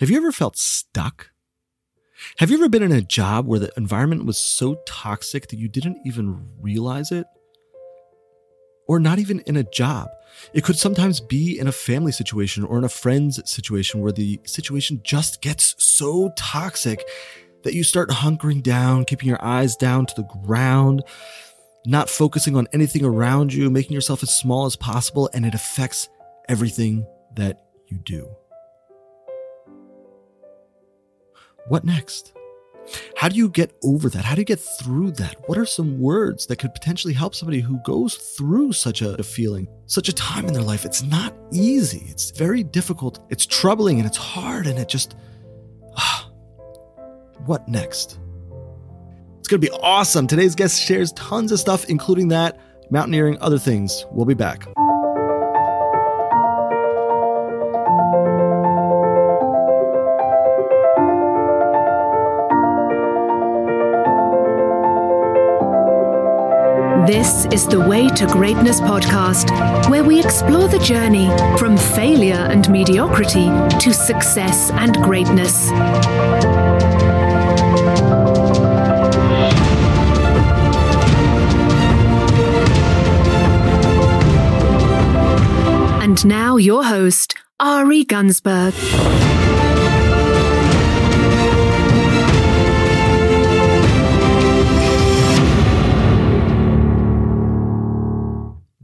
Have you ever felt stuck? Have you ever been in a job where the environment was so toxic that you didn't even realize it? Or not even in a job. It could sometimes be in a family situation or in a friend's situation where the situation just gets so toxic that you start hunkering down, keeping your eyes down to the ground, not focusing on anything around you, making yourself as small as possible, and it affects everything that you do. What next? How do you get over that? How do you get through that? What are some words that could potentially help somebody who goes through such a feeling, such a time in their life? It's not easy. It's very difficult. It's troubling and it's hard and it just. Ah, what next? It's going to be awesome. Today's guest shares tons of stuff, including that, mountaineering, other things. We'll be back. This is the Way to Greatness podcast, where we explore the journey from failure and mediocrity to success and greatness. And now, your host, Ari Gunzburg.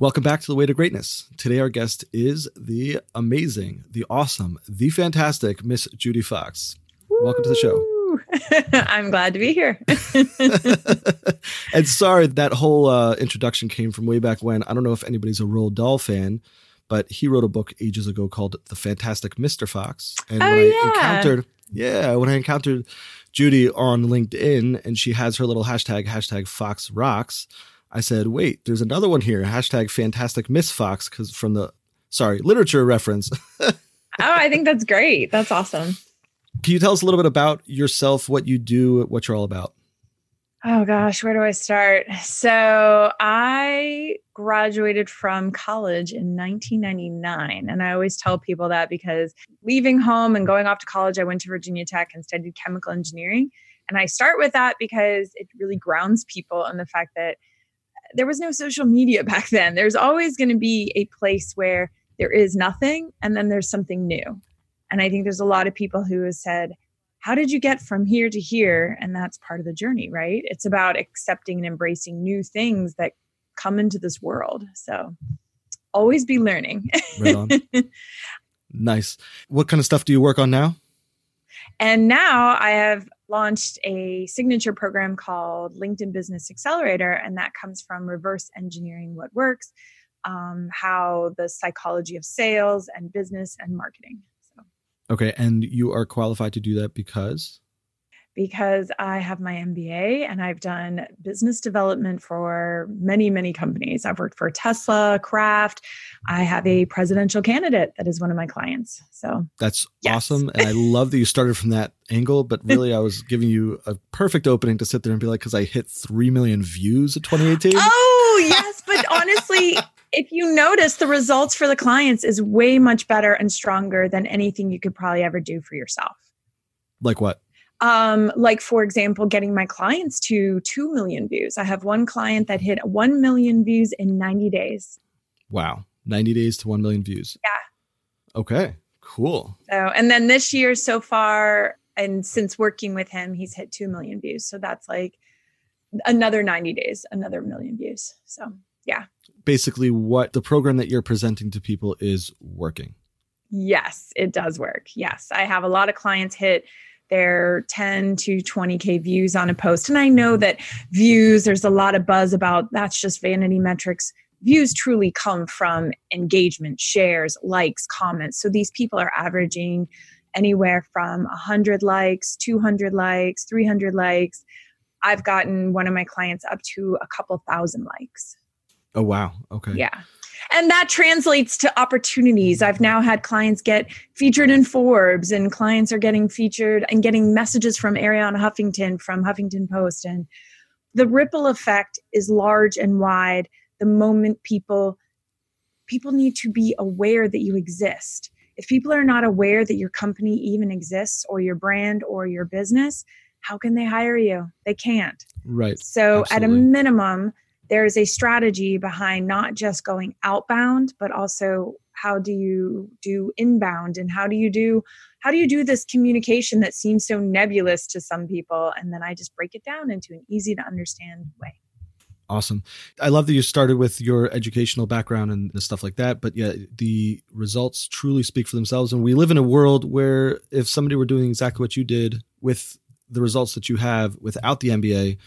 Welcome back to the Way to Greatness. Today, our guest is the amazing, the awesome, the fantastic Miss Judy Fox. Woo! Welcome to the show. I'm glad to be here. and sorry, that whole uh, introduction came from way back when. I don't know if anybody's a Roald Dahl fan, but he wrote a book ages ago called The Fantastic Mr. Fox. And oh, when I yeah. encountered, yeah, when I encountered Judy on LinkedIn and she has her little hashtag, hashtag Fox Rocks, I said, wait, there's another one here. Hashtag fantastic Miss Fox, because from the sorry, literature reference. oh, I think that's great. That's awesome. Can you tell us a little bit about yourself, what you do, what you're all about? Oh gosh, where do I start? So I graduated from college in 1999. And I always tell people that because leaving home and going off to college, I went to Virginia Tech and studied chemical engineering. And I start with that because it really grounds people in the fact that there was no social media back then. There's always going to be a place where there is nothing and then there's something new. And I think there's a lot of people who have said, How did you get from here to here? And that's part of the journey, right? It's about accepting and embracing new things that come into this world. So always be learning. right on. nice. What kind of stuff do you work on now? And now I have launched a signature program called LinkedIn Business Accelerator, and that comes from reverse engineering what works, um, how the psychology of sales and business and marketing. So. Okay, and you are qualified to do that because because I have my MBA and I've done business development for many, many companies. I've worked for Tesla, Kraft. I have a presidential candidate that is one of my clients. So that's yes. awesome. And I love that you started from that angle, but really I was giving you a perfect opening to sit there and be like, because I hit 3 million views in 2018. Oh, yes. But honestly, if you notice, the results for the clients is way much better and stronger than anything you could probably ever do for yourself. Like what? Um, like for example getting my clients to 2 million views. I have one client that hit 1 million views in 90 days. Wow. 90 days to 1 million views. Yeah. Okay. Cool. So and then this year so far and since working with him he's hit 2 million views. So that's like another 90 days another million views. So yeah. Basically what the program that you're presenting to people is working. Yes it does work. Yes i have a lot of clients hit their 10 to 20k views on a post. And i know that views there's a lot of buzz about that's just vanity metrics. Views truly come from engagement shares likes comments. So these people are averaging anywhere from 100 likes 200 likes 300 likes. I've gotten one of my clients up to a couple thousand likes. Oh wow. Okay. Yeah and that translates to opportunities. Mm-hmm. I've now had clients get featured in Forbes, and clients are getting featured and getting messages from Arianna Huffington from Huffington Post. And the ripple effect is large and wide. The moment people people need to be aware that you exist. if people are not aware that your company even exists or your brand or your business, how can they hire you? They can't. Right. So, Absolutely. at a minimum, there is a strategy behind not just going outbound, but also how do you do inbound and how do you do how do you do this communication that seems so nebulous to some people and then i just break it down into an easy to understand way Awesome. I love that you started with your educational background and stuff like that, but yeah, the results truly speak for themselves. And we live in a world where if somebody were doing exactly what you did with the results that you have without the MBA,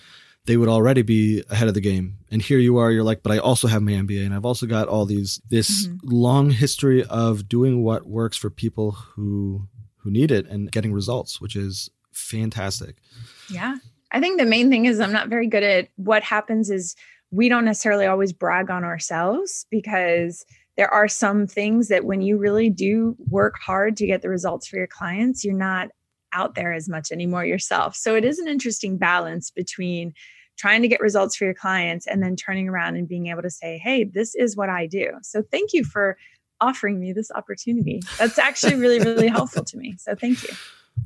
they would already be ahead of the game. And here you are, you're like, but I also have my MBA and I've also got all these this mm-hmm. long history of doing what works for people who who need it and getting results, which is fantastic. Yeah. I think the main thing is I'm not very good at what happens is we don't necessarily always brag on ourselves because there are some things that when you really do work hard to get the results for your clients, you're not out there as much anymore yourself. So it is an interesting balance between trying to get results for your clients and then turning around and being able to say, hey, this is what I do. So thank you for offering me this opportunity. That's actually really, really helpful to me. So thank you.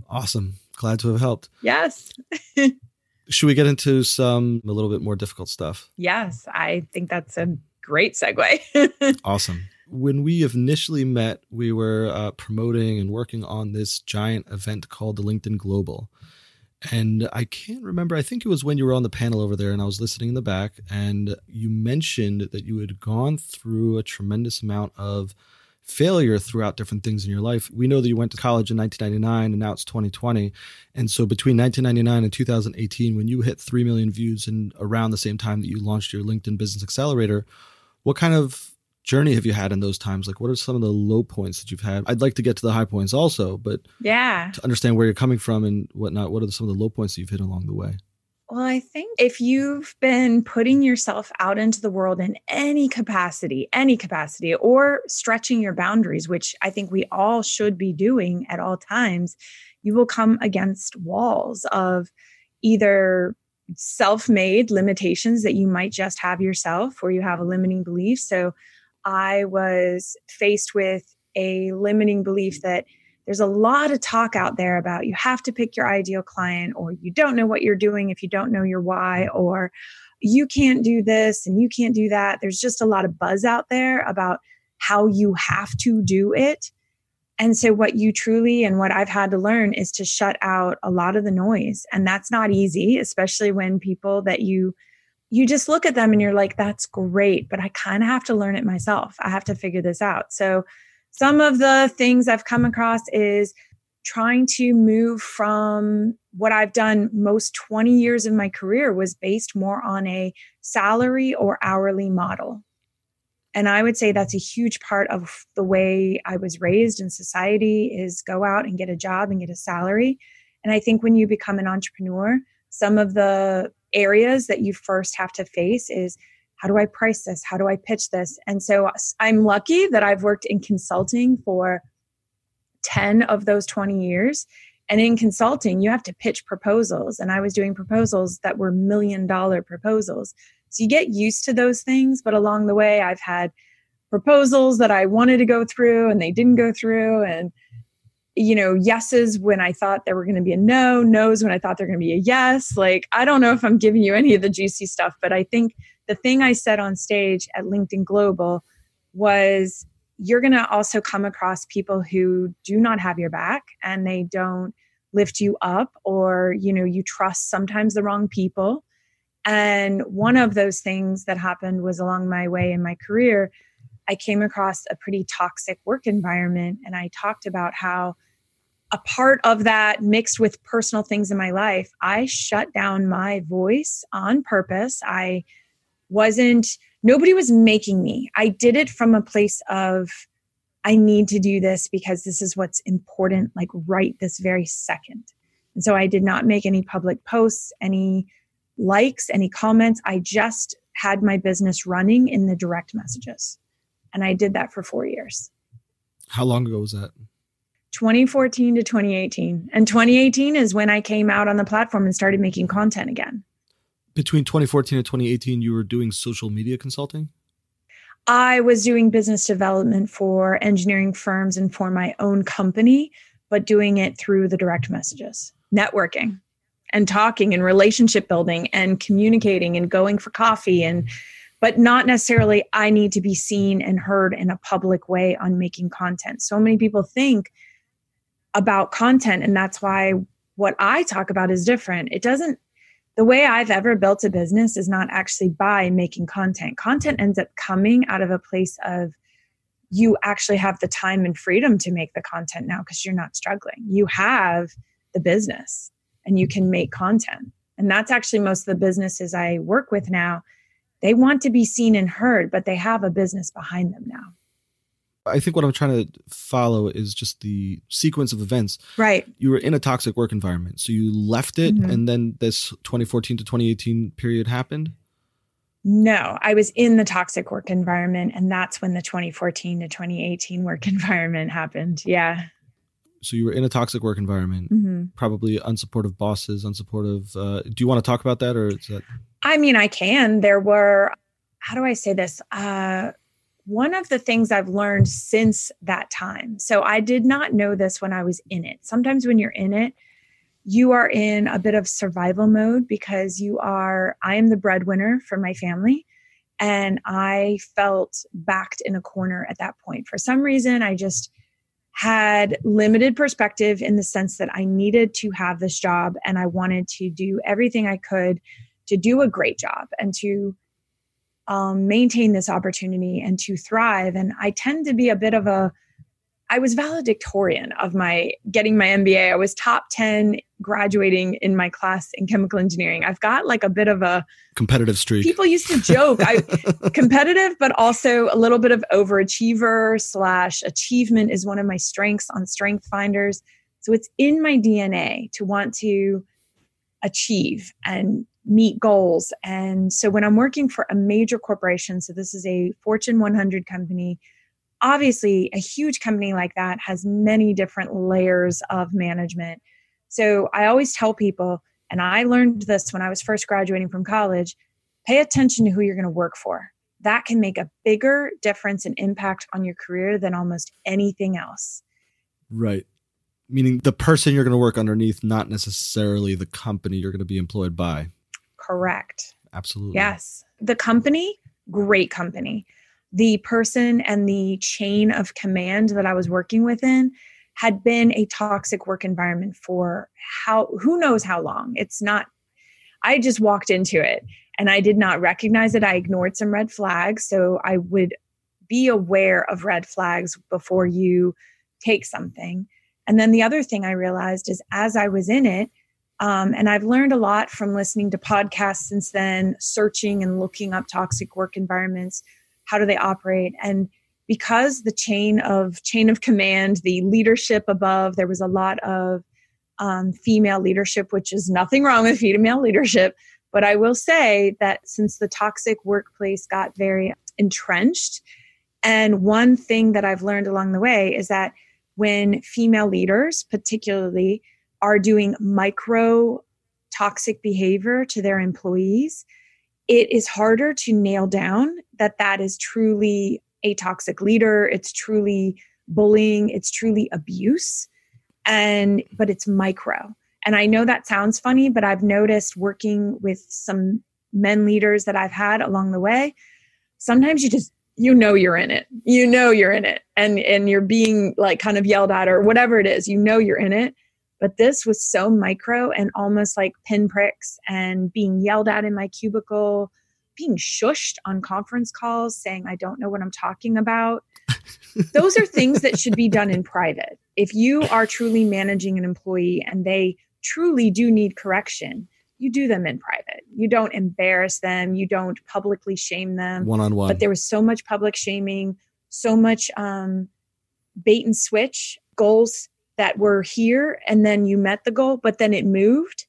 Awesome. Glad to have helped. Yes. Should we get into some a little bit more difficult stuff? Yes, I think that's a great segue. awesome. When we initially met, we were uh, promoting and working on this giant event called the LinkedIn Global. And I can't remember, I think it was when you were on the panel over there and I was listening in the back, and you mentioned that you had gone through a tremendous amount of failure throughout different things in your life. We know that you went to college in 1999 and now it's 2020. And so between 1999 and 2018, when you hit 3 million views and around the same time that you launched your LinkedIn Business Accelerator, what kind of journey have you had in those times? Like, what are some of the low points that you've had? I'd like to get to the high points also, but yeah, to understand where you're coming from and whatnot, what are some of the low points that you've hit along the way? Well, I think if you've been putting yourself out into the world in any capacity, any capacity, or stretching your boundaries, which I think we all should be doing at all times, you will come against walls of either self made limitations that you might just have yourself, or you have a limiting belief. So I was faced with a limiting belief that there's a lot of talk out there about you have to pick your ideal client or you don't know what you're doing if you don't know your why or you can't do this and you can't do that. There's just a lot of buzz out there about how you have to do it. And so what you truly and what I've had to learn is to shut out a lot of the noise. And that's not easy especially when people that you you just look at them and you're like that's great but I kind of have to learn it myself I have to figure this out so some of the things I've come across is trying to move from what I've done most 20 years of my career was based more on a salary or hourly model. And I would say that's a huge part of the way I was raised in society is go out and get a job and get a salary. And I think when you become an entrepreneur, some of the areas that you first have to face is how do I price this? How do I pitch this? And so uh, I'm lucky that I've worked in consulting for 10 of those 20 years. And in consulting, you have to pitch proposals. And I was doing proposals that were million dollar proposals. So you get used to those things. But along the way, I've had proposals that I wanted to go through and they didn't go through. And, you know, yeses when I thought there were going to be a no, no's when I thought there were going to be a yes. Like, I don't know if I'm giving you any of the juicy stuff, but I think the thing I said on stage at LinkedIn Global was you're going to also come across people who do not have your back and they don't lift you up or you know you trust sometimes the wrong people and one of those things that happened was along my way in my career i came across a pretty toxic work environment and i talked about how a part of that mixed with personal things in my life i shut down my voice on purpose i wasn't nobody was making me. I did it from a place of I need to do this because this is what's important like right this very second. And so I did not make any public posts, any likes, any comments. I just had my business running in the direct messages. And I did that for 4 years. How long ago was that? 2014 to 2018. And 2018 is when I came out on the platform and started making content again between 2014 and 2018 you were doing social media consulting I was doing business development for engineering firms and for my own company, but doing it through the direct messages, networking and talking and relationship building and communicating and going for coffee and but not necessarily I need to be seen and heard in a public way on making content. So many people think about content and that's why what I talk about is different. It doesn't the way I've ever built a business is not actually by making content. Content ends up coming out of a place of you actually have the time and freedom to make the content now because you're not struggling. You have the business and you can make content. And that's actually most of the businesses I work with now. They want to be seen and heard, but they have a business behind them now. I think what I'm trying to follow is just the sequence of events. Right. You were in a toxic work environment. So you left it Mhm. and then this 2014 to 2018 period happened. No, I was in the toxic work environment, and that's when the 2014 to 2018 work environment happened. Yeah. So you were in a toxic work environment, hmm probably unsupportive bosses, unsupportive. Uh, do you want to talk about that or is that? I mean, I can. There were, how do I say this? Uh, one of the things I've learned since that time. So I did not know this when I was in it. Sometimes when you're in it, you are in a bit of survival mode because you are, I am the breadwinner for my family. And I felt backed in a corner at that point. For some reason, I just had limited perspective in the sense that I needed to have this job and I wanted to do everything I could to do a great job and to um, maintain this opportunity and to thrive. And I tend to be a bit of a, I was valedictorian of my getting my MBA. I was top 10 graduating in my class in chemical engineering. I've got like a bit of a, Competitive streak. people used to joke, I competitive, but also a little bit of overachiever slash achievement is one of my strengths on Strength Finders. So it's in my DNA to want to achieve and meet goals. And so when I'm working for a major corporation, so this is a Fortune 100 company, obviously a huge company like that has many different layers of management. So I always tell people, and I learned this when I was first graduating from college pay attention to who you're going to work for. That can make a bigger difference and impact on your career than almost anything else. Right. Meaning the person you're going to work underneath, not necessarily the company you're going to be employed by. Correct. Absolutely. Yes. The company, great company. The person and the chain of command that I was working within had been a toxic work environment for how who knows how long. It's not I just walked into it and I did not recognize it. I ignored some red flags, so I would be aware of red flags before you take something. And then the other thing I realized is as I was in it, um, and I've learned a lot from listening to podcasts since then, searching and looking up toxic work environments. How do they operate? And because the chain of chain of command, the leadership above, there was a lot of um, female leadership, which is nothing wrong with female leadership. But I will say that since the toxic workplace got very entrenched, and one thing that I've learned along the way is that when female leaders, particularly, are doing micro toxic behavior to their employees, it is harder to nail down that that is truly a toxic leader. It's truly bullying. It's truly abuse. And, but it's micro. And I know that sounds funny, but I've noticed working with some men leaders that I've had along the way, sometimes you just, you know you're in it. You know you're in it. And and you're being like kind of yelled at or whatever it is. You know you're in it. But this was so micro and almost like pinpricks and being yelled at in my cubicle, being shushed on conference calls saying I don't know what I'm talking about. Those are things that should be done in private. If you are truly managing an employee and they truly do need correction, you do them in private. You don't embarrass them, you don't publicly shame them. One on one. But there was so much public shaming, so much um, bait and switch goals that were here, and then you met the goal, but then it moved.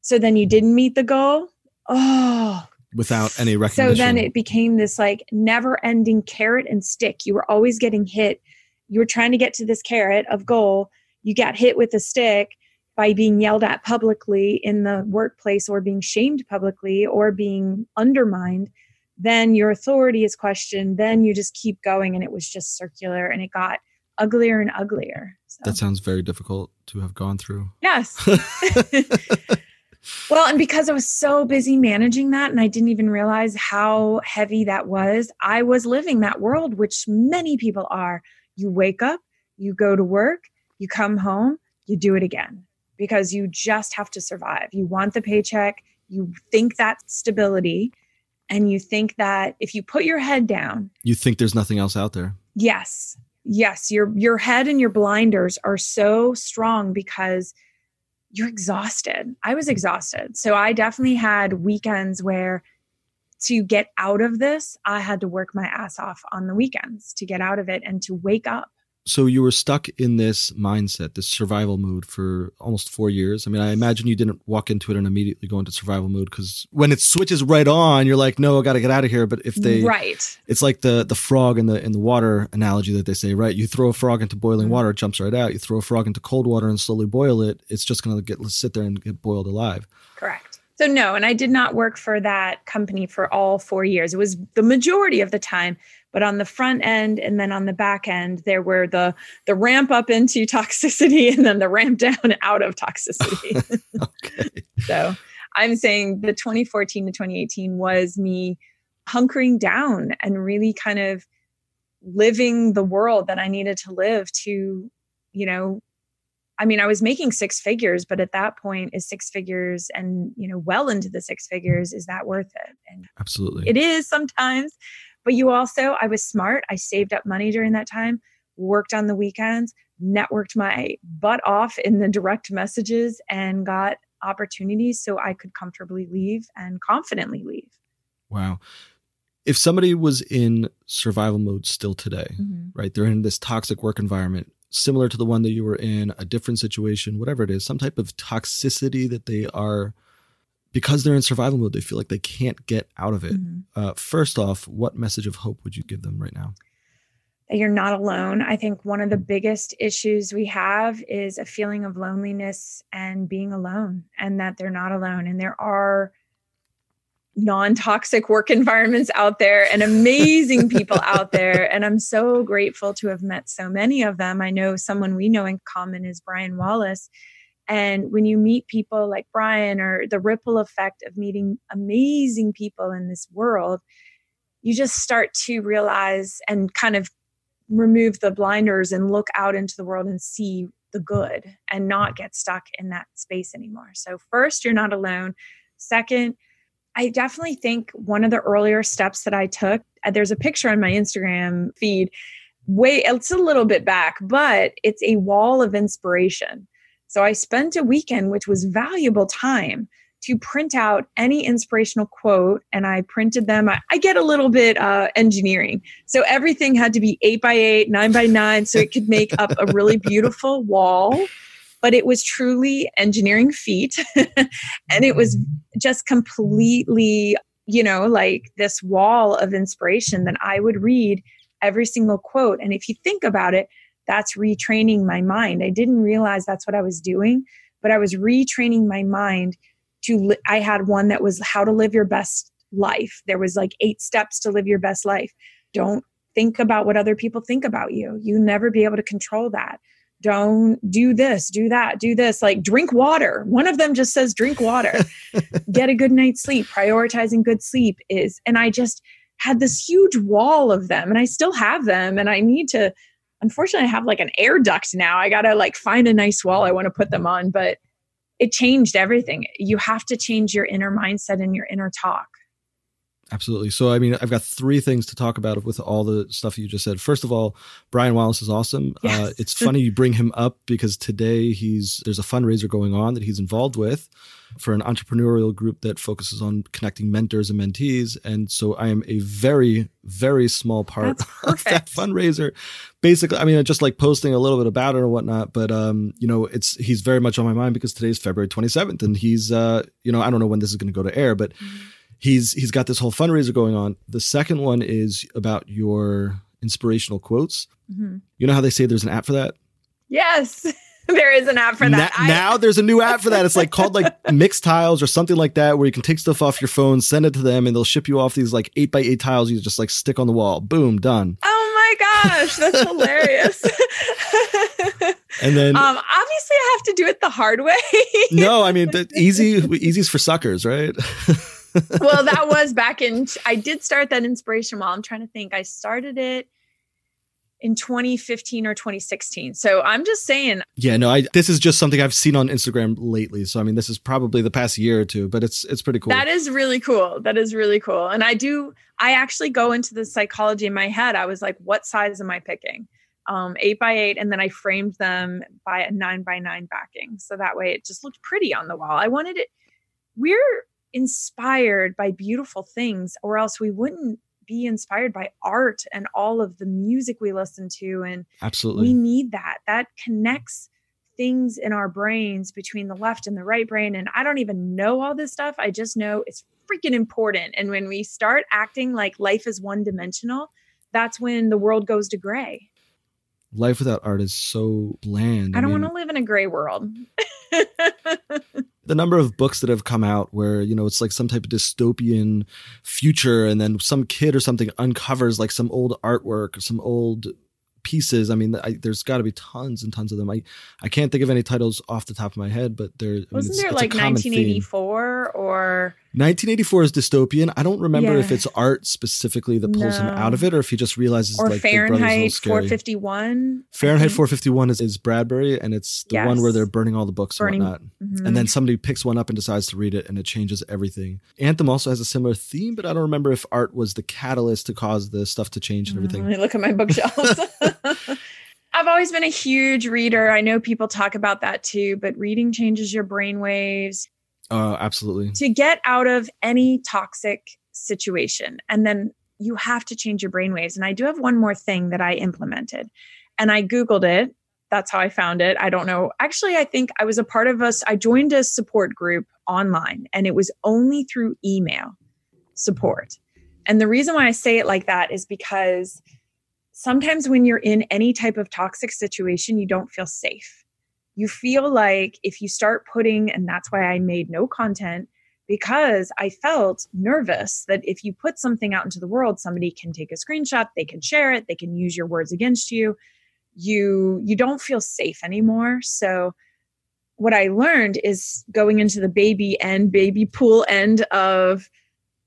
So then you didn't meet the goal. Oh, Without any recognition. so then it became this like never ending carrot and stick. You were always getting hit. You were trying to get to this carrot of goal. You got hit with a stick by being yelled at publicly in the workplace or being shamed publicly or being undermined. then your authority is questioned, then you just keep going. And it was just circular and it got uglier and uglier. That sounds very difficult to have gone through. Yes. well, and because I was so busy managing that and I didn't even realize how heavy that was, I was living that world, which many people are. You wake up, you go to work, you come home, you do it again because you just have to survive. You want the paycheck, you think that stability, and you think that if you put your head down, you think there's nothing else out there. Yes. Yes, your your head and your blinders are so strong because you're exhausted. I was exhausted. So I definitely had weekends where to get out of this, I had to work my ass off on the weekends to get out of it and to wake up so you were stuck in this mindset, this survival mood for almost four years. I mean, I imagine you didn't walk into it and immediately go into survival mood because when it switches right on, you're like, no, I got to get out of here. But if they, right, it's like the the frog in the in the water analogy that they say, right? You throw a frog into boiling mm-hmm. water, it jumps right out. You throw a frog into cold water and slowly boil it, it's just going to get sit there and get boiled alive. Correct. So no, and I did not work for that company for all four years. It was the majority of the time but on the front end and then on the back end there were the the ramp up into toxicity and then the ramp down out of toxicity okay. so i'm saying the 2014 to 2018 was me hunkering down and really kind of living the world that i needed to live to you know I mean, I was making six figures, but at that point, is six figures and, you know, well into the six figures, is that worth it? And absolutely. It is sometimes, but you also, I was smart. I saved up money during that time, worked on the weekends, networked my butt off in the direct messages, and got opportunities so I could comfortably leave and confidently leave. Wow. If somebody was in survival mode still today, mm-hmm. right? They're in this toxic work environment, similar to the one that you were in, a different situation, whatever it is, some type of toxicity that they are because they're in survival mode, they feel like they can't get out of it. Mm-hmm. Uh, first off, what message of hope would you give them right now? That you're not alone. I think one of the biggest issues we have is a feeling of loneliness and being alone, and that they're not alone. And there are non toxic work environments out there and amazing people out there. And I'm so grateful to have met so many of them. I know someone we know in common is Brian Wallace and when you meet people like Brian or the ripple effect of meeting amazing people in this world, you just start to realize and kind of remove the blinders and look out into the world and see the good and not get stuck in that space anymore. So, first, you're not alone. Second, I definitely think one of the earlier steps that I took, uh, there's a picture on my Instagram feed. Wait, it's a little bit back, but it's a wall of inspiration. So I spent a weekend, which was valuable time to print out any inspirational quote and I printed them. I, I get a little bit uh, engineering. So everything had to be eight by eight, nine by nine, so it could make up a really beautiful wall. But it was truly engineering feat. and it was just completely, you know, like this wall of inspiration that I would read every single quote. And if you think about it, that's retraining my mind. I didn't realize that's what I was doing, but I was retraining my mind to, li- I had one that was how to live your best life. There was like eight steps to live your best life. Don't think about what other people think about you. You never be able to control that. Don't do this, do that, do this. Like drink water. One of them just says drink water. Get a good night's sleep. Prioritizing good sleep is, and I just had this huge wall of them and I still have them and I need to unfortunately I have like an air duct now. I got to like find a nice wall I want to put them on, but it changed everything. You have to change your inner mindset and your inner talk. Absolutely. So, I mean, I've got three things to talk about with all the stuff you just said. First of all, Brian Wallace is awesome. Uh, yes. Uh, it's funny you bring him up because today he's there's a fundraiser going on that he's involved with for an entrepreneurial group that focuses on connecting mentors and mentees. And so I am a very, very small part of that fundraiser. Basically, I mean, I just like posting a little bit about it or whatnot, but um, you know, it's he's very much on my mind because today's February 27th, and he's uh, you know, I don't know when this is going to go to air, but. Mm-hmm he's he's got this whole fundraiser going on. The second one is about your inspirational quotes. Mm-hmm. You know how they say there's an app for that? Yes. there is an app for that. Na- now there's a new app for that. It's like called like Mixtiles or something like that, where you can take stuff off your phone, send it to them, and they'll ship you off these like eight by eight tiles. You just like stick on the wall. Boom, done. Oh my gosh, that's hilarious. and then, um, obviously, I have to do it the hard way. no, I mean, easy, easy's for suckers, right? Well, that was back in. I did start that inspiration while I'm trying to think. I started it in 2015 or 2016. So I'm just saying. Yeah, no, I this is just something I've seen on Instagram lately. So I mean, this is probably the past year or two, but it's it's pretty cool. That is really cool. That is really cool. And I do I actually go into the psychology in my head. I was like, what size am I picking? Um, eight by eight, and then I framed them by a nine by nine backing. So that way it just looked pretty on the wall. I wanted it. We're inspired by beautiful things, or else we wouldn't be inspired by art and all of the music we listen to and absolutely. we need that. That connects things in our brains between the left and the right brain and i don't even know all this stuff i just know it's freaking important and when we start acting like life is one dimensional that's when the world goes to gray. Life without art is so bland i, I don't want to live in a gray world the number of books that have come out where you know it's like some type of dystopian future and then some kid or something uncovers like some old artwork or some old pieces. I mean, I, there's got to be tons and tons of them. I I can't think of any titles off the top of my head, but there wasn't I mean, there like 1984 theme. or 1984 is dystopian. I don't remember yeah. if it's art specifically that pulls no. him out of it, or if he just realizes or like Fahrenheit 451. Fahrenheit 451 is, is Bradbury, and it's the yes. one where they're burning all the books burning, and whatnot. Mm-hmm. And then somebody picks one up and decides to read it, and it changes everything. Anthem also has a similar theme, but I don't remember if art was the catalyst to cause the stuff to change and everything. Mm, look at my bookshelves. I've always been a huge reader. I know people talk about that too, but reading changes your brain waves. Uh, absolutely. To get out of any toxic situation. And then you have to change your brainwaves. And I do have one more thing that I implemented. And I Googled it. That's how I found it. I don't know. Actually, I think I was a part of us. I joined a support group online and it was only through email support. And the reason why I say it like that is because sometimes when you're in any type of toxic situation, you don't feel safe you feel like if you start putting, and that's why I made no content because I felt nervous that if you put something out into the world, somebody can take a screenshot, they can share it, they can use your words against you. You you don't feel safe anymore. So what I learned is going into the baby end, baby pool end of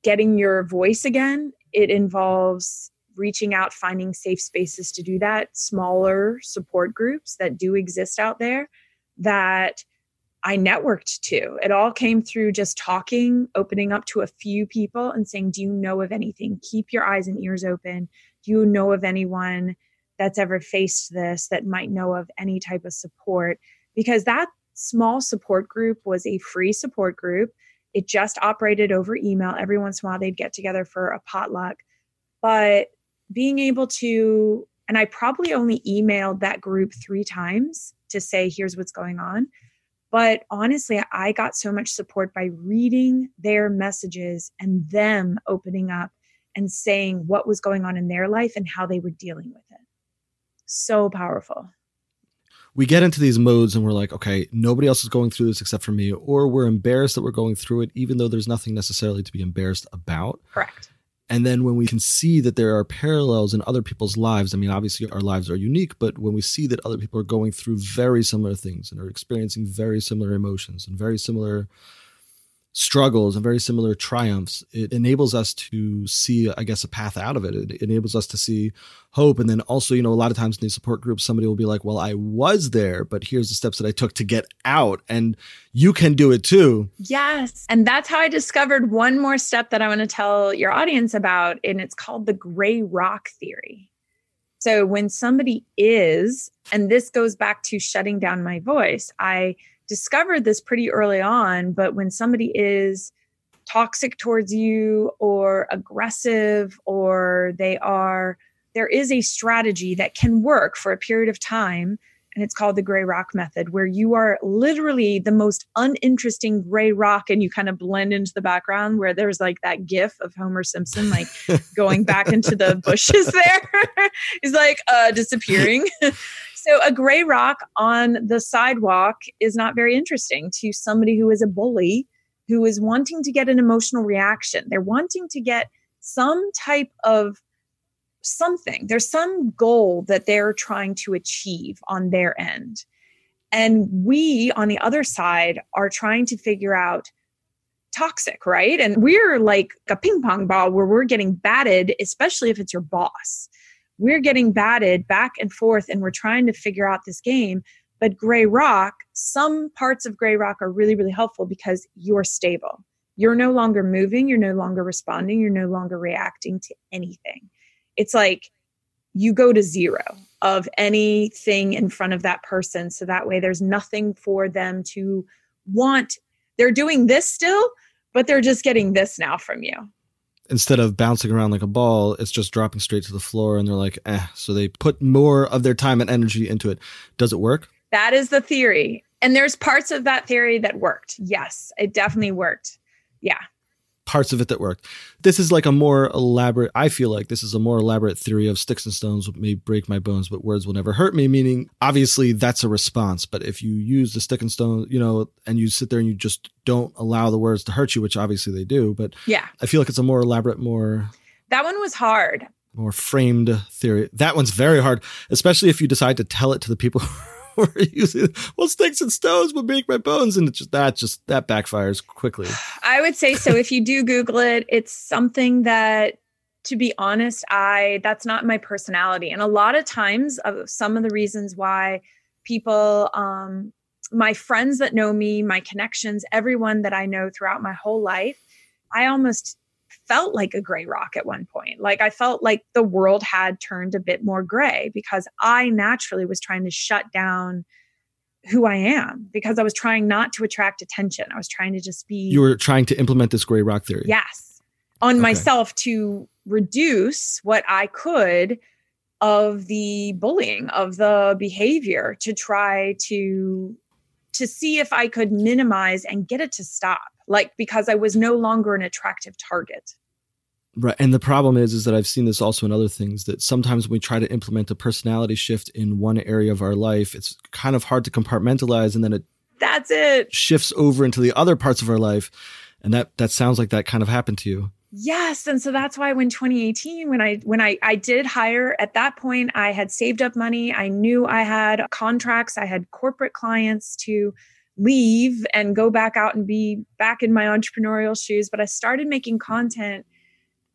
getting your voice again. It involves reaching out, finding safe spaces to do that, smaller support groups that do exist out there that I networked to. It all came through just talking, opening up to a few people and saying, Do you know of anything? Keep your eyes and ears open. Do you know of anyone that's ever faced this that might know of any type of support? Because that small support group was a free support group. It just operated over email. Every once in a while, they'd get together for a potluck. But being able to, and I probably only emailed that group three times to say, here's what's going on. But honestly, I got so much support by reading their messages and them opening up and saying what was going on in their life and how they were dealing with it. So powerful. We get into these modes and we're like, okay, nobody else is going through this except for me, or we're embarrassed that we're going through it, even though there's nothing necessarily to be embarrassed about. Correct. And then when we can see that there are parallels in other people's lives, I mean, obviously our lives are unique, but when we see that other people are going through very similar things and are experiencing very similar emotions and very similar struggles and very similar triumphs, it enables us to see, I guess, a path out of it. It enables us to see hope. And then also, you know, a lot of times in these support groups, somebody will be like, well, I was there, but here's the steps that I took to get out. And you can do it too. Yes. And that's how I discovered one more step that I want to tell your audience about. And it's called the gray rock theory. So when somebody is, and this goes back to shutting down my voice, I discovered this pretty early on, but when somebody is toxic towards you or aggressive or they are there is a strategy that can work for a period of time and it's called the gray rock method where you are literally the most uninteresting gray rock and you kind of blend into the background where there's like that gif of homer simpson like going back into the bushes there. He's like uh disappearing So a gray rock on the sidewalk is not very interesting to somebody who is a bully who is wanting to get an emotional reaction. They're wanting to get some type of something. There's some goal that they're trying to achieve on their end. And we on the other side are trying to figure out toxic, right? And we're like a ping pong ball where we're getting batted, especially if it's your boss. We're getting batted back and forth and we're trying to figure out this game. But Gray Rock, some parts of Gray Rock are really, really helpful because you're stable. You're no longer moving, you're no longer responding, you're no longer reacting to anything. It's like you go to zero of anything in front of that person. So that way there's nothing for them to want. They're doing this still, but they're just getting this now from you. Instead of bouncing around like a ball, it's just dropping straight to the floor and they're like, eh. So they put more of their time and energy into it. Does it work? That is the theory. And there's parts of that theory that worked. Yes, it definitely worked. Yeah parts of it that worked. This is like a more elaborate, I feel like this is a more elaborate theory of sticks and stones may break my bones, but words will never hurt me, meaning obviously that's a response. But if you use the stick and stone, you know, and you sit there and you just don't allow the words to hurt you, which obviously they do, but yeah, I feel like it's a more elaborate, more. That one was hard. More framed theory. That one's very hard, especially if you decide to tell it to the people or using well sticks and stones would break my bones. And just that just that backfires quickly. I would say so. If you do google it it's something that to be honest i that's not my personality. And a lot of times of some of the reasons why people um my friends that know me my connections everyone that i know throughout my whole life i almost felt like a gray rock at one point. Like I felt like the world had turned a bit more gray because I naturally was trying to shut down who I am because I was trying not to attract attention. I was trying to just be. You were trying to implement this gray rock theory. Yes. On okay. myself to reduce what I could of the bullying, of the behavior to try to to see if I could minimize and get it to stop like because I was no longer an attractive target. Right. And the problem is, is that I've seen this also in other things that sometimes when we try to implement a personality shift in one area of our life, it's kind of hard to compartmentalize and then it that's it shifts over into the other parts of our life. And that that sounds like that kind of happened to you. Yes. And so that's why when 2018, when I when I I did hire at that point, I had saved up money. I knew I had contracts, I had corporate clients to leave and go back out and be back in my entrepreneurial shoes. But I started making content.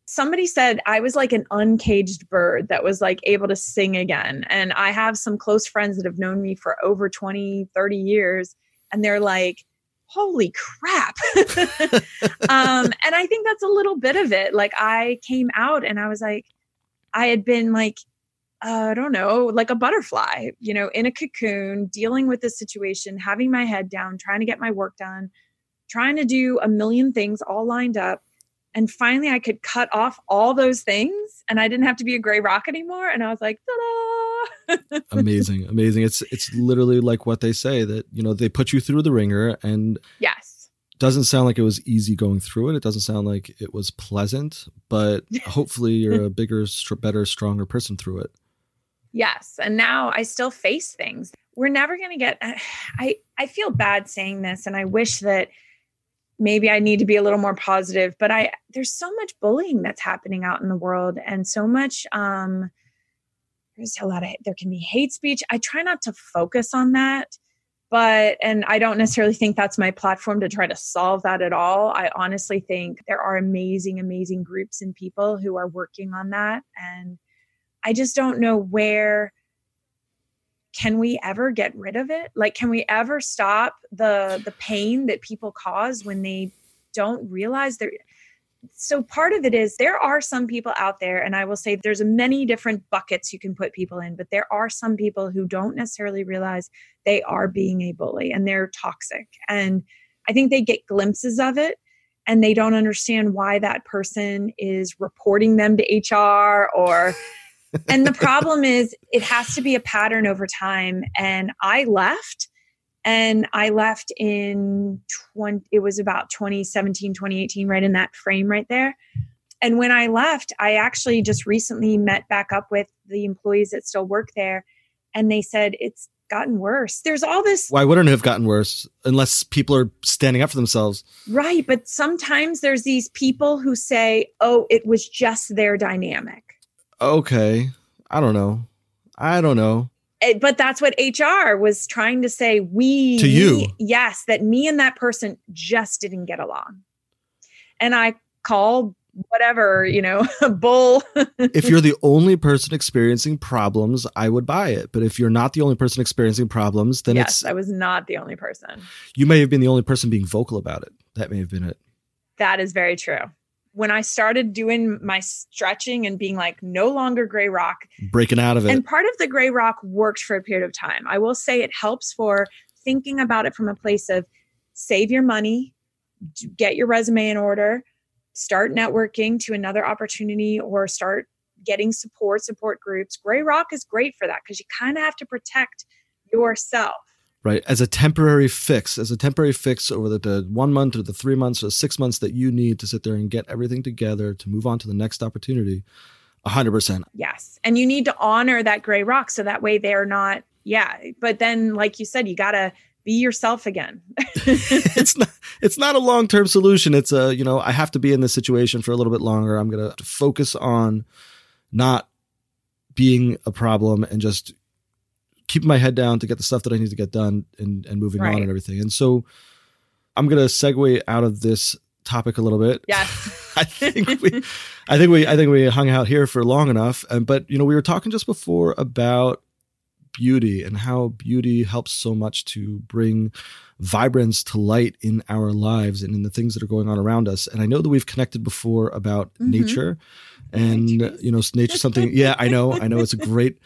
Somebody said I was like an uncaged bird that was like able to sing again. And I have some close friends that have known me for over 20, 30 years. And they're like, holy crap. um, and I think that's a little bit of it. Like I came out and I was like, I had been like I don't know, like a butterfly, you know, in a cocoon, dealing with this situation, having my head down, trying to get my work done, trying to do a million things all lined up. And finally, I could cut off all those things and I didn't have to be a gray rock anymore. And I was like, ta-da! amazing, amazing. It's it's literally like what they say that you know they put you through the ringer, and yes, doesn't sound like it was easy going through it. It doesn't sound like it was pleasant, but hopefully you're a bigger, better, stronger person through it. Yes. And now I still face things. We're never going to get I I feel bad saying this and I wish that maybe I need to be a little more positive, but I there's so much bullying that's happening out in the world and so much um there's a lot of there can be hate speech. I try not to focus on that, but and I don't necessarily think that's my platform to try to solve that at all. I honestly think there are amazing amazing groups and people who are working on that and I just don't know where can we ever get rid of it? Like can we ever stop the the pain that people cause when they don't realize they're so part of it is there are some people out there and i will say there's many different buckets you can put people in but there are some people who don't necessarily realize they are being a bully and they're toxic and i think they get glimpses of it and they don't understand why that person is reporting them to hr or and the problem is it has to be a pattern over time and i left and i left in 20 it was about 2017 2018 right in that frame right there and when i left i actually just recently met back up with the employees that still work there and they said it's gotten worse. There's all this. Why wouldn't it have gotten worse unless people are standing up for themselves? Right. But sometimes there's these people who say, oh, it was just their dynamic. Okay. I don't know. I don't know. It, but that's what HR was trying to say. We, to you, yes, that me and that person just didn't get along. And I called whatever, you know, bull. if you're the only person experiencing problems, I would buy it. But if you're not the only person experiencing problems, then yes, it's. I was not the only person. You may have been the only person being vocal about it. That may have been it. That is very true. When I started doing my stretching and being like, no longer gray rock, breaking out of it. And part of the gray rock worked for a period of time. I will say it helps for thinking about it from a place of save your money, get your resume in order, start networking to another opportunity or start getting support, support groups. Gray Rock is great for that because you kind of have to protect yourself. Right. As a temporary fix, as a temporary fix over the, the, one month or the three months or the six months that you need to sit there and get everything together to move on to the next opportunity. A hundred percent. Yes. And you need to honor that gray rock so that way they're not, yeah. But then, like you said, you got to be yourself again. it's not it's not a long-term solution. It's a, you know, I have to be in this situation for a little bit longer. I'm going to focus on not being a problem and just keeping my head down to get the stuff that I need to get done and and moving right. on and everything. And so I'm going to segue out of this topic a little bit. Yeah. I think we I think we I think we hung out here for long enough. And but you know, we were talking just before about beauty and how beauty helps so much to bring vibrance to light in our lives and in the things that are going on around us. And I know that we've connected before about mm-hmm. nature and you know nature something yeah, I know. I know it's a great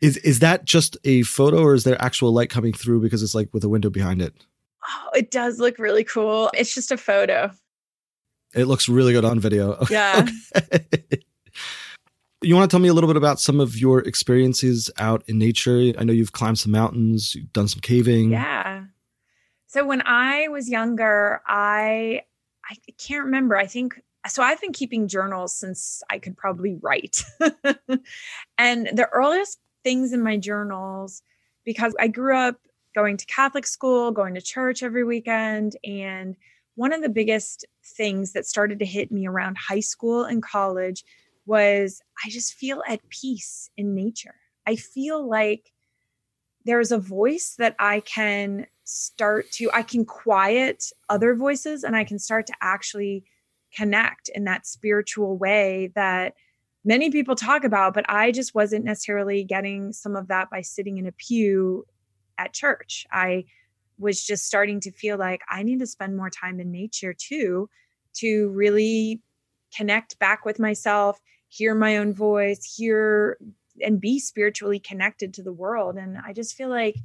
is is that just a photo or is there actual light coming through because it's like with a window behind it? Oh, it does look really cool. It's just a photo. It looks really good on video. Yeah. Okay. You want to tell me a little bit about some of your experiences out in nature? I know you've climbed some mountains, you've done some caving. Yeah. So when I was younger, I I can't remember. I think so I've been keeping journals since I could probably write. and the earliest things in my journals because I grew up going to Catholic school, going to church every weekend and one of the biggest things that started to hit me around high school and college was I just feel at peace in nature. I feel like there's a voice that I can start to, I can quiet other voices and I can start to actually connect in that spiritual way that many people talk about, but I just wasn't necessarily getting some of that by sitting in a pew at church. I was just starting to feel like I need to spend more time in nature too to really connect back with myself hear my own voice, hear and be spiritually connected to the world. And I just feel like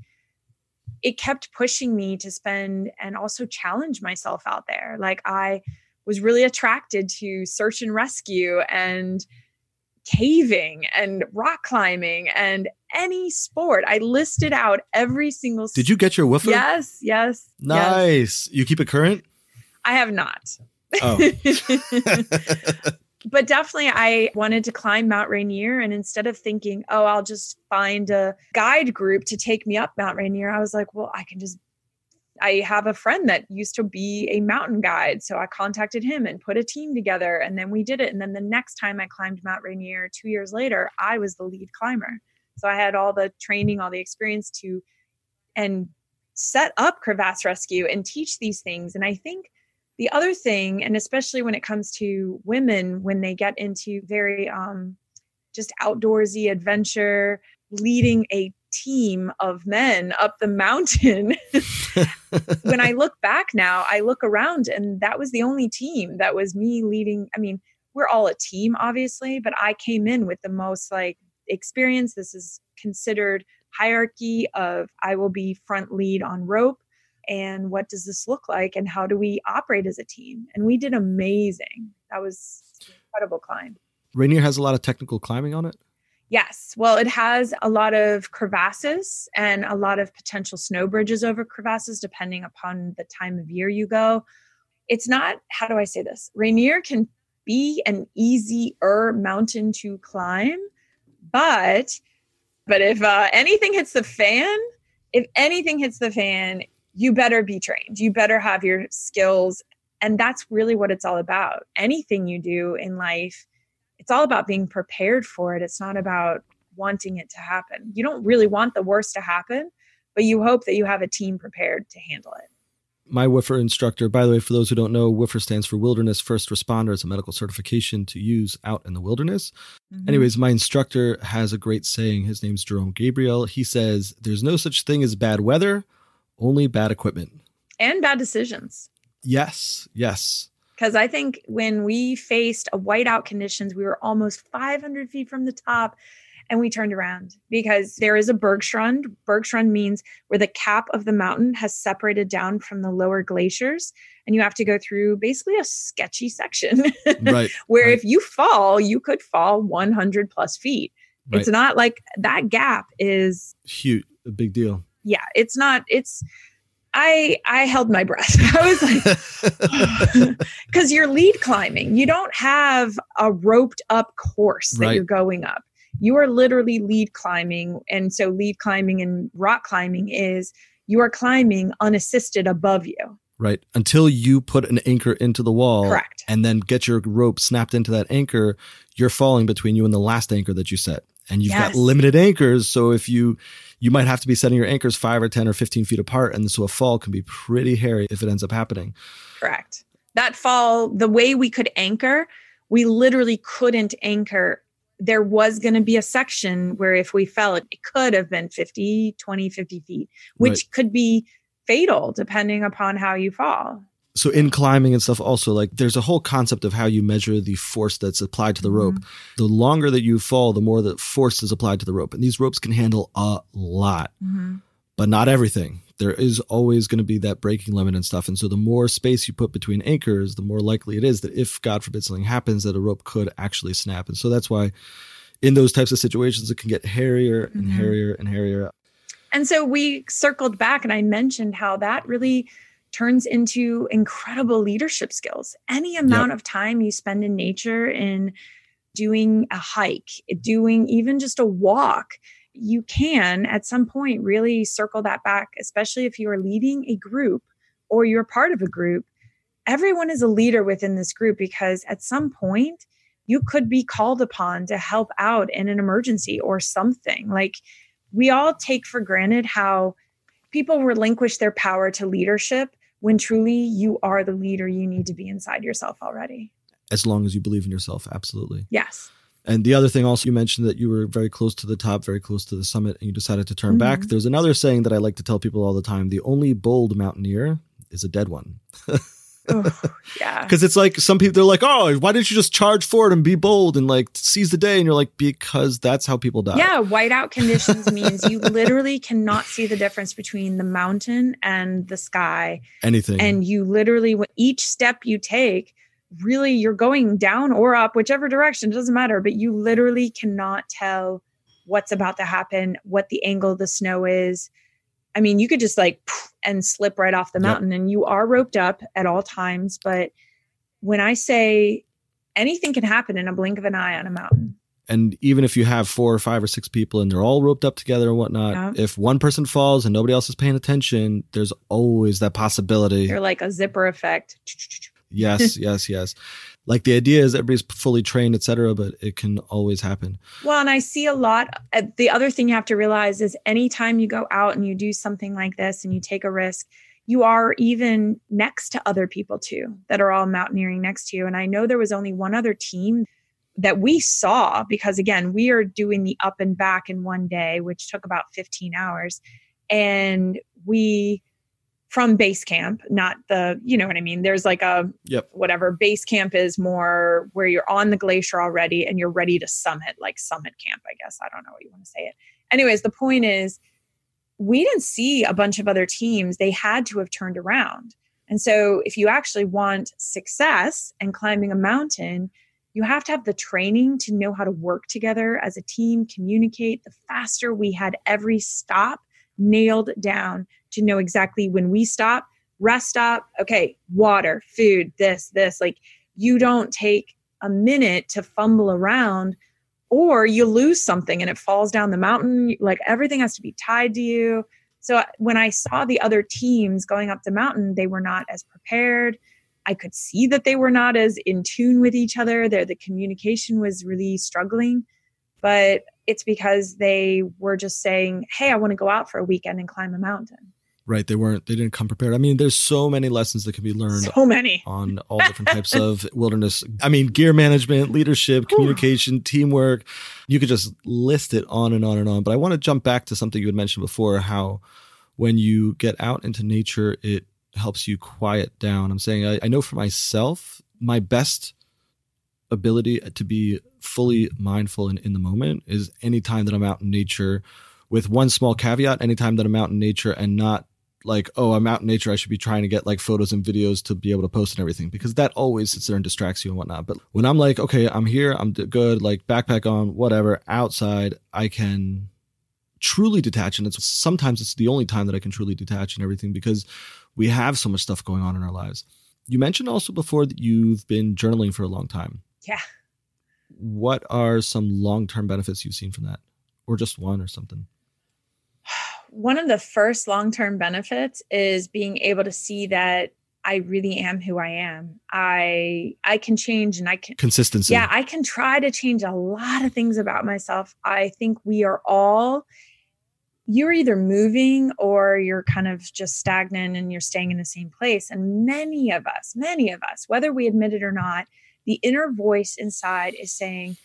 it kept pushing me to spend and also challenge myself out there. Like I was really attracted to search and rescue and caving and rock climbing and any sport. I listed out every single. Did you get your woofer? Yes, yes. Nice. Yes. You keep it current? I have not. Oh. but definitely I wanted to climb Mount Rainier. And instead of thinking, oh, I'll just find a guide group to take me up Mount Rainier, I was like, well, I can just, I have a friend that used to be a mountain guide. So I contacted him and put a team together. And then we did it. And then the next time I climbed Mount Rainier two years later, I was the lead climber. So I had all the training, all the experience to, and set up crevasse rescue and teach these things. And I think the other thing, and especially when it comes to women, when they get into very um, just outdoorsy adventure, leading a team of men up the mountain. when I look back now, I look around and that was the only team that was me leading. I mean, we're all a team, obviously, but I came in with the most like experience. This is considered hierarchy of I will be front lead on rope and what does this look like and how do we operate as a team and we did amazing that was incredible climb rainier has a lot of technical climbing on it yes well it has a lot of crevasses and a lot of potential snow bridges over crevasses depending upon the time of year you go it's not how do i say this rainier can be an easier mountain to climb but But if uh, anything hits the fan, if anything hits the fan, you better be trained. You better have your skills. And that's really what it's all about. Anything you do in life, it's all about being prepared for it. It's not about wanting it to happen. You don't really want the worst to happen, but you hope that you have a team prepared to handle it my WFR instructor, by the way, for those who don't know, WFR stands for Wilderness First Responder. It's a medical certification to use out in the wilderness. Mm-hmm. Anyways, my instructor has a great saying. His name's Jerome Gabriel. He says, There's no such thing as bad weather, only bad equipment. And bad decisions. Yes, yes. Because I think when we faced a whiteout conditions, we were almost 500 feet from the top and we turned around because there is a Bergschrund. Bergschrund means where the cap of the mountain has separated down from the lower glaciers, and you have to go through basically a sketchy section. right. where right. if you fall, you could fall 100 plus feet. Right. It's not like that gap is huge, a big deal. Yeah, it's not. It's I I held my breath. I was like, because you're lead climbing. You don't have a roped up course that right. you're going up you are literally lead climbing. And so, lead climbing and rock climbing is you are climbing unassisted above you. Right. Until you put an anchor into the wall. Correct. And then get your rope snapped into that anchor, you're falling between you and the last anchor that you set. And you've yes. got limited anchors. So if you, you might have to be setting your anchors five or 10 or 15 feet apart. And so a fall can be pretty hairy if it ends up happening. Correct. That fall, the way we could anchor, we literally couldn't anchor there was going to be a section where if we fell, it, it could have been 50, 20, 50 feet, which right. could be fatal depending upon how you fall. So in climbing and stuff, also like there's a whole concept of how you measure the force that's applied to the rope. Mm-hmm. The longer that you fall, the more the force is applied to the rope, and these ropes can handle a lot, mm-hmm. but not everything there is always going to be that breaking limit and stuff. And so the more space you put between anchors, the more likely it is that if God forbid something happens, that a rope could actually snap. And so that's why in those types of situations, it can get hairier and mm-hmm. hairier and hairier. And so we circled back and I mentioned how that really turns into incredible leadership skills. Any amount yep. of time you spend in nature in doing a hike, doing even just a walk, you can at some point really circle that back, especially if you are leading a group or you're part of a group. Everyone is a leader within this group because at some point you could be called upon to help out in an emergency or something. Like we all take for granted how people relinquish their power to leadership when truly you are the leader you need to be inside yourself already. As long as you believe in yourself, absolutely. Yes. And the other thing also you mentioned that you were very close to the top, very close to the summit, and you decided to turn mm-hmm. back. There's another saying that I like to tell people all the time: the only bold mountaineer is a dead one. oh, yeah. Because it's like some people they're like, oh, why didn't you just charge forward and be bold and like seize the day? And you're like, because that's how people die. Yeah, whiteout conditions means you literally cannot see the difference between the mountain and the sky. Anything. And you literally, each step you take, really you're going down or up, whichever direction, it doesn't matter, but you literally cannot tell what's about to happen, what the angle of the snow is. I mean, you could just like and slip right off the mountain, yep. and you are roped up at all times. But when I say anything can happen in a blink of an eye on a mountain. And even if you have four or five or six people and they're all roped up together and whatnot, yeah. if one person falls and nobody else is paying attention, there's always that possibility. They're like a zipper effect. Yes, yes, yes. Like the idea is everybody's fully trained, etc., but it can always happen. Well, and I see a lot. Uh, the other thing you have to realize is anytime you go out and you do something like this and you take a risk, you are even next to other people too that are all mountaineering next to you. And I know there was only one other team that we saw because again, we are doing the up and back in one day, which took about 15 hours. And we from base camp, not the, you know what I mean? There's like a yep. whatever base camp is more where you're on the glacier already and you're ready to summit, like summit camp, I guess. I don't know what you want to say it. Anyways, the point is we didn't see a bunch of other teams. They had to have turned around. And so if you actually want success and climbing a mountain, you have to have the training to know how to work together as a team, communicate. The faster we had every stop nailed down to know exactly when we stop, rest stop, okay, water, food, this, this. Like you don't take a minute to fumble around or you lose something and it falls down the mountain like everything has to be tied to you. So uh, when i saw the other teams going up the mountain they were not as prepared. I could see that they were not as in tune with each other. Their the communication was really struggling but it's because they were just saying hey i want to go out for a weekend and climb a mountain right? They weren't they didn't come prepared. I mean there's so many lessons that can be learned so many. on all different types of wilderness i mean gear management leadership communication teamwork. You could just list it on and on and on. But i want to jump back to something you had mentioned before how when you get out into nature it helps you quiet down. I'm saying i, I know for myself my best ability to be fully mindful and in the moment is anytime that i'm out in nature with one small caveat anytime that i'm out in nature and not like, oh, I'm out in nature. I should be trying to get like photos and videos to be able to post and everything because that always sits there and distracts you and whatnot. But when I'm like, okay, I'm here, I'm good, like backpack on, whatever, outside, I can truly detach. And it's sometimes it's the only time that I can truly detach and everything because we have so much stuff going on in our lives. You mentioned also before that you've been journaling for a long time. Yeah. What are some long term benefits you've seen from that? Or just one or something? One of the first long term benefits is being able to see that I really am who I am. I I can change and I can consistency. Yeah, I can try to change a lot of things about myself. I think we are all you're either moving or you're kind of just stagnant and you're staying in the same place. And many of us, many of us, whether we admit it or not, the inner voice inside is saying,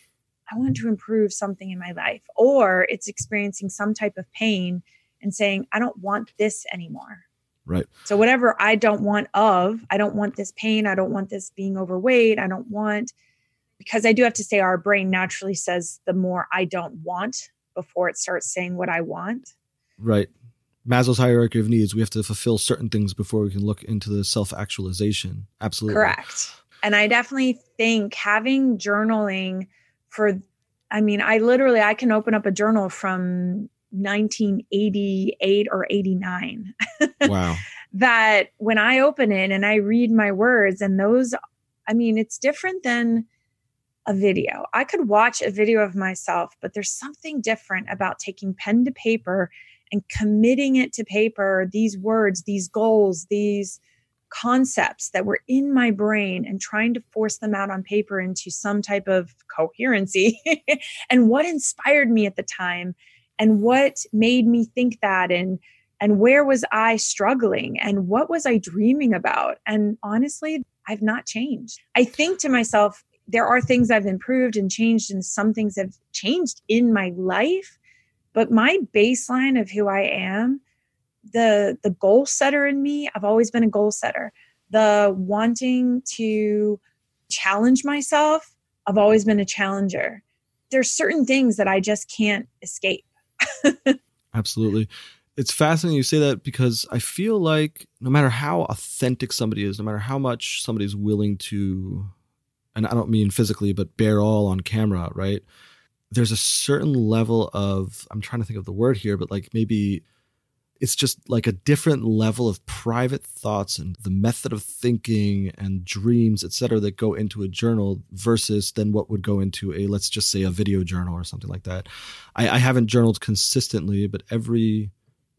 I want to improve something in my life, or it's experiencing some type of pain and saying, I don't want this anymore. Right. So, whatever I don't want of, I don't want this pain. I don't want this being overweight. I don't want, because I do have to say, our brain naturally says the more I don't want before it starts saying what I want. Right. Maslow's hierarchy of needs, we have to fulfill certain things before we can look into the self actualization. Absolutely. Correct. And I definitely think having journaling for, I mean, I literally, I can open up a journal from 1988 or 89. Wow. that when I open it and I read my words, and those, I mean, it's different than a video. I could watch a video of myself, but there's something different about taking pen to paper and committing it to paper, these words, these goals, these concepts that were in my brain and trying to force them out on paper into some type of coherency and what inspired me at the time and what made me think that and and where was i struggling and what was i dreaming about? And honestly i've not changed. I think to myself there are things i've improved and changed and some things have changed in my life but my baseline of who i am the the goal setter in me i've always been a goal setter. The wanting to challenge myself i've always been a challenger. There's certain things that i just can't escape Absolutely. It's fascinating you say that because I feel like no matter how authentic somebody is, no matter how much somebody's willing to, and I don't mean physically, but bare all on camera, right? There's a certain level of, I'm trying to think of the word here, but like maybe it's just like a different level of private thoughts and the method of thinking and dreams etc that go into a journal versus then what would go into a let's just say a video journal or something like that i, I haven't journaled consistently but every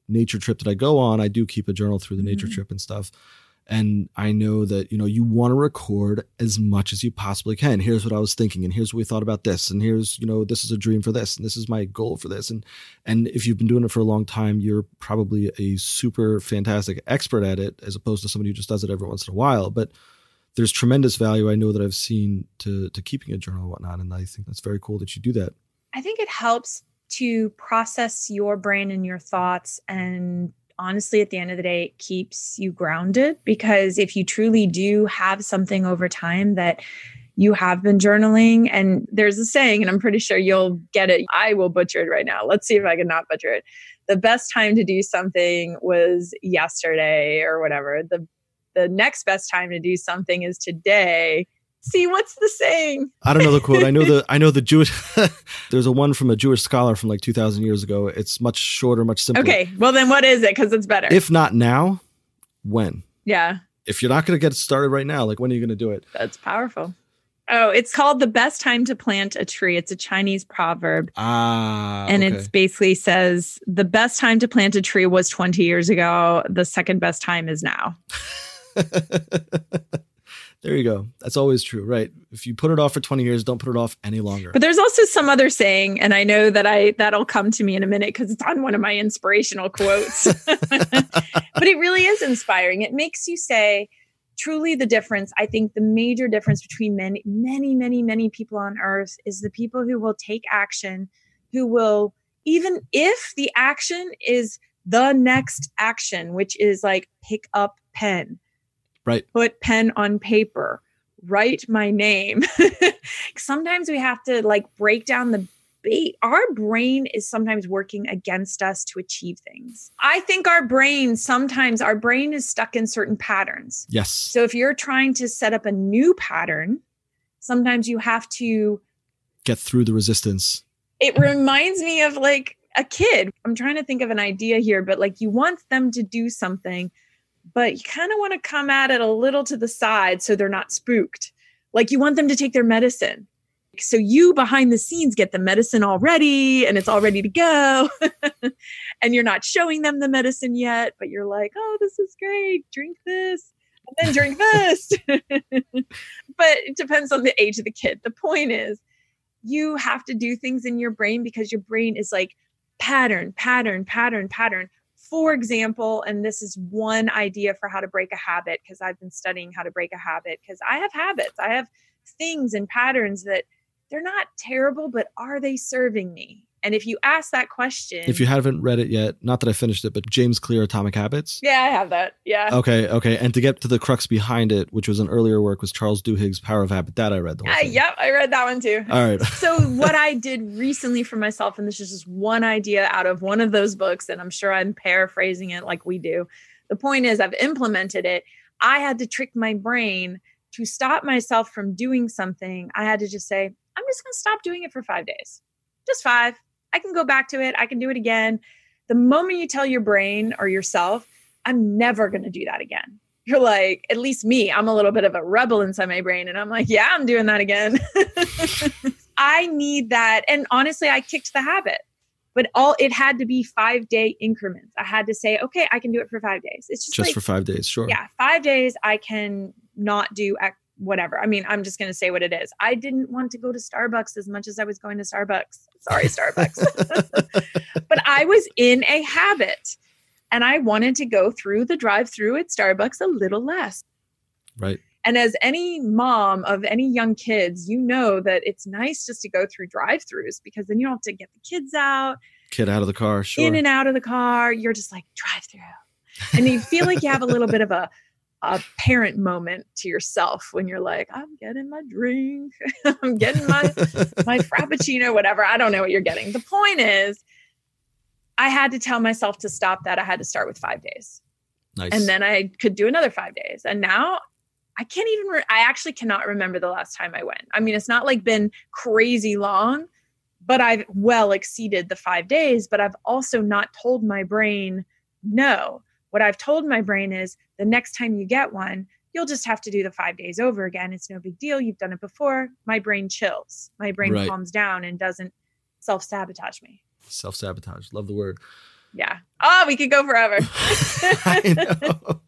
nature trip that i go on i do keep a journal through the nature mm-hmm. trip and stuff and i know that you know you want to record as much as you possibly can. Here's what i was thinking and here's what we thought about this and here's you know this is a dream for this and this is my goal for this and and if you've been doing it for a long time you're probably a super fantastic expert at it as opposed to somebody who just does it every once in a while but there's tremendous value i know that i've seen to to keeping a journal and whatnot and i think that's very cool that you do that. I think it helps to process your brain and your thoughts and honestly, at the end of the day, it keeps you grounded because if you truly do have something over time that you have been journaling, and there's a saying, and I'm pretty sure you'll get it. I will butcher it right now. Let's see if I can not butcher it. The best time to do something was yesterday or whatever. The the next best time to do something is today See, what's the saying? I don't know the quote. I know the I know the Jewish. there's a one from a Jewish scholar from like 2,000 years ago. It's much shorter, much simpler. Okay, well then, what is it? Because it's better. If not now, when? Yeah. If you're not going to get started right now, like when are you going to do it? That's powerful. Oh, it's called the best time to plant a tree. It's a Chinese proverb. Ah. and okay. it's basically says the best time to plant a tree was 20 years ago. The second best time is now. there you go. That's always true, right? If you put it off for 20 years, don't put it off any longer. But there's also some other saying, and I know that I that'll come to me in a minute because it's on one of my inspirational quotes. but it really is inspiring. It makes you say, truly the difference. I think the major difference between many, many, many, many people on earth is the people who will take action, who will, even if the action is the next action, which is like pick up pen, Right. put pen on paper, write my name. sometimes we have to like break down the bait. Our brain is sometimes working against us to achieve things. I think our brain, sometimes our brain is stuck in certain patterns. yes. So if you're trying to set up a new pattern, sometimes you have to Get through the resistance. it reminds me of like a kid. I'm trying to think of an idea here, but like you want them to do something, but you kind of want to come at it a little to the side so they're not spooked. Like you want them to take their medicine. So you behind the scenes get the medicine already and it's all ready to go. and you're not showing them the medicine yet, but you're like, oh, this is great. Drink this and then drink this. but it depends on the age of the kid. The point is, you have to do things in your brain because your brain is like pattern, pattern, pattern, pattern. For example, and this is one idea for how to break a habit because I've been studying how to break a habit because I have habits. I have things and patterns that they're not terrible, but are they serving me? And if you ask that question, If you haven't read it yet, not that I finished it, but James Clear Atomic Habits. yeah, I have that. Yeah. Okay, okay. And to get to the crux behind it, which was an earlier work, was Charles Duhigg's Power of Habit. That I read the whole Uh, yep, I read that one too. All right. so what I did recently for myself, and this is just one idea out of one of those books, and I'm sure I'm paraphrasing it like we do. The point is, I've implemented it. I had to trick my brain to stop myself from doing something. I had to just say, I'm just going to stop doing it for five days, just five. I can go back to it. I can do it again. The moment you tell your brain or yourself, I'm never going to do that again. You're like, at least me, I'm a little bit of a rebel inside my brain. And I'm like, yeah, I'm doing that again. I need that. And honestly, I kicked the habit, but all it had to be five day increments. I had to say, okay, I can do it for five days. It's just, Just like, for five days, sure. yeah, five days I can not do whatever. I mean, I'm just going to say what it is. I didn't want to go to Starbucks as much as I was going to Starbucks. Sorry, Starbucks. but I was in a habit and I wanted to go through the drive through at Starbucks a little less. Right. And as any mom of any young kids, you know that it's nice just to go through drive throughs because then you don't have to get the kids out, Kid out of the car, sure. in and out of the car. You're just like drive through. And you feel like you have a little bit of a, a parent moment to yourself when you're like, I'm getting my drink, I'm getting my my frappuccino, whatever. I don't know what you're getting. The point is, I had to tell myself to stop that. I had to start with five days nice. and then I could do another five days. And now I can't even, re- I actually cannot remember the last time I went. I mean, it's not like been crazy long, but I've well exceeded the five days, but I've also not told my brain no. What I've told my brain is the next time you get one, you'll just have to do the five days over again. It's no big deal. You've done it before. My brain chills, my brain Right. calms down and doesn't self sabotage me. Self sabotage. Love the word. Yeah. Oh, we could go forever. I know.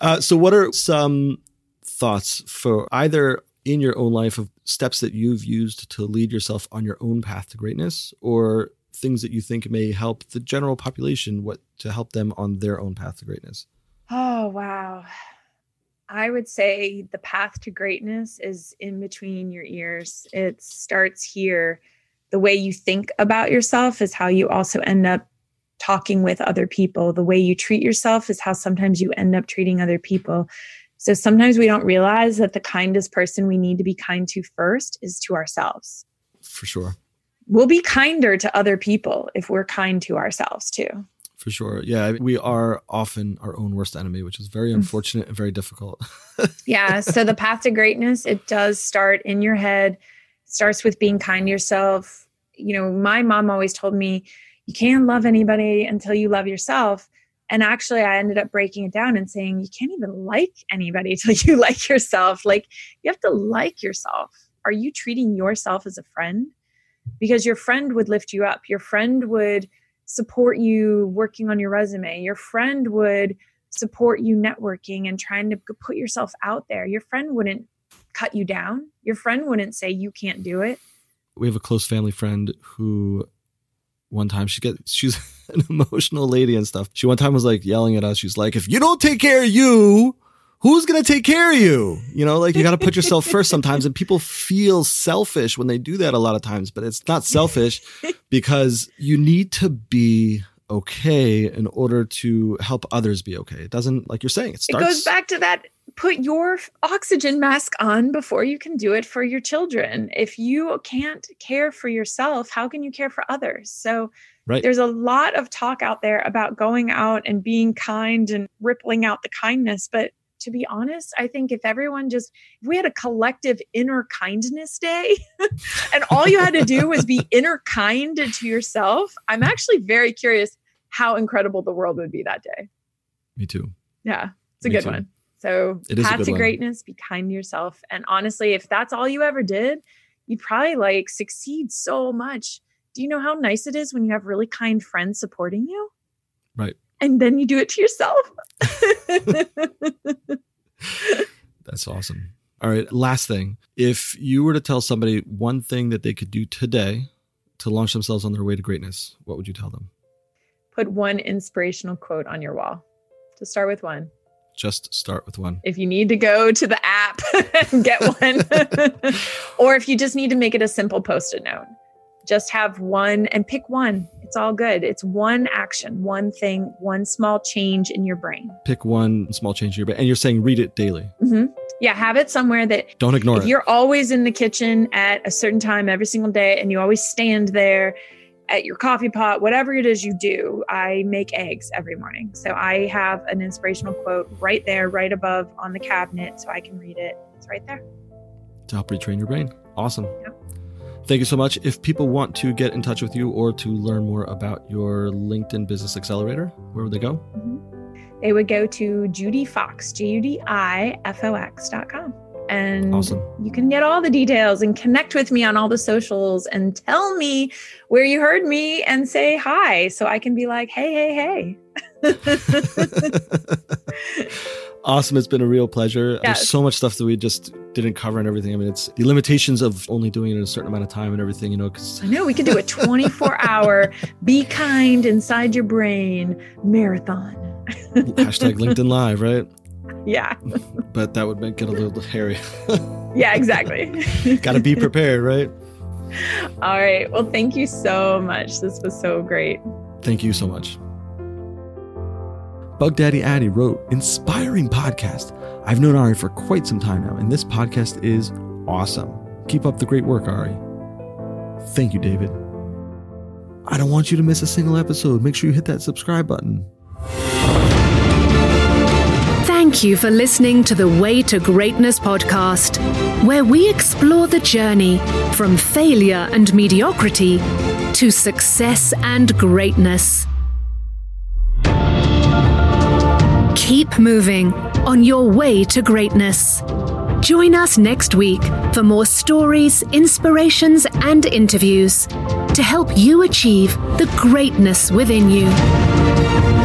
Uh, so, what are some thoughts for either in your own life of steps that you've used to lead yourself on your own path to greatness, or things that you think may help the general population, what to help them on their own path to greatness? Oh, wow. I would say the path to greatness is in between your ears. It starts here. The way you think about yourself is how you also end up talking with other people. The way you treat yourself is how sometimes you end up treating other people. So sometimes we don't realize that the kindest person we need to be kind to first is to ourselves. For sure. We'll be kinder to other people if we're kind to ourselves too. For sure. Yeah. We are often our own worst enemy, which is very Mm. unfortunate and very difficult. yeah so the path to greatness it does start in your head starts with being kind to yourself you know my mom always told me you can't love anybody until you love yourself And actually, I ended up breaking it down and saying, you can't even like anybody till you like yourself. Like, you have to like yourself. Are you treating yourself as a friend? Because your friend would lift you up. Your friend would support you working on your resume. Your friend would support you networking and trying to put yourself out there. Your friend wouldn't cut you down. Your friend wouldn't say you can't do it. We have a close family friend who one time she get she's an emotional lady and stuff. She one time was like yelling at us. She's like, "If you don't take care of you, who's going to take care of you? You know, like you got to put yourself first sometimes. And people feel selfish when they do that a lot of times, but it's not selfish because you need to be okay in order to help others be okay. It doesn't, like you're saying, it starts. It goes back to that put your oxygen mask on before you can do it for your children. If you can't care for yourself, how can you care for others? So, Right. There's a lot of talk out there about going out and being kind and rippling out the kindness, but to be honest, I think if everyone just if we had a collective inner kindness day and all you had to do was be inner kind to yourself, I'm actually very curious how incredible the world would be that day. Me too. Yeah, it's a Me good too. one. So, path to one. greatness, be kind to yourself. And honestly, if that's all you ever did, you'd probably like succeed so much. Do you know how nice it is when you have really kind friends supporting you? Right. And then you do it to yourself. That's awesome. All right, last thing. If you were to tell somebody one thing that they could do today to launch themselves on their way to greatness, what would you tell them? Put one inspirational quote on your wall. To start with one. Just start with one. If you need to go to the app and get one, or if you just need to make it a simple post it note, just have one and pick one. It's all good. It's one action, one thing, one small change in your brain. Pick one small change in your brain. And you're saying read it daily. Mm-hmm. Yeah, have it somewhere that don't ignore if it. You're always in the kitchen at a certain time every single day, and you always stand there at your coffee pot, whatever it is you do, I make eggs every morning. So I have an inspirational quote right there, right above on the cabinet, so I can read it. It's right there. To help retrain your brain. Awesome. Yep. Thank you so much. If people want to get in touch with you or to learn more about your LinkedIn Business Accelerator, where would they go? Mm-hmm. They would go to Gudi Fox, G U D I F O X dot com. And awesome. you can get all the details and connect with me on all the socials and tell me where you heard me and say hi so I can be like, hey, hey, hey. awesome. It's been a real pleasure. Yes. There's so much stuff that we just didn't cover and everything. I mean, it's the limitations of only doing it in a certain amount of time and everything, you know, because I know we could do a 24 hour be kind inside your brain marathon. Hashtag LinkedIn Live, right? Yeah. but that would make it a little hairy. yeah, exactly. Got to be prepared, right? All right. Well, thank you so much. This was so great. Thank you so much. Bug Daddy Addy wrote, Inspiring podcast. I've known Ari for quite some time now, and this podcast is awesome. Keep up the great work, Ari. Thank you, David. I don't want you to miss a single episode. Make sure you hit that subscribe button. Thank you for listening to the Way to Greatness podcast, where we explore the journey from failure and mediocrity to success and greatness. Keep moving on your way to greatness. Join us next week for more stories, inspirations, and interviews to help you achieve the greatness within you.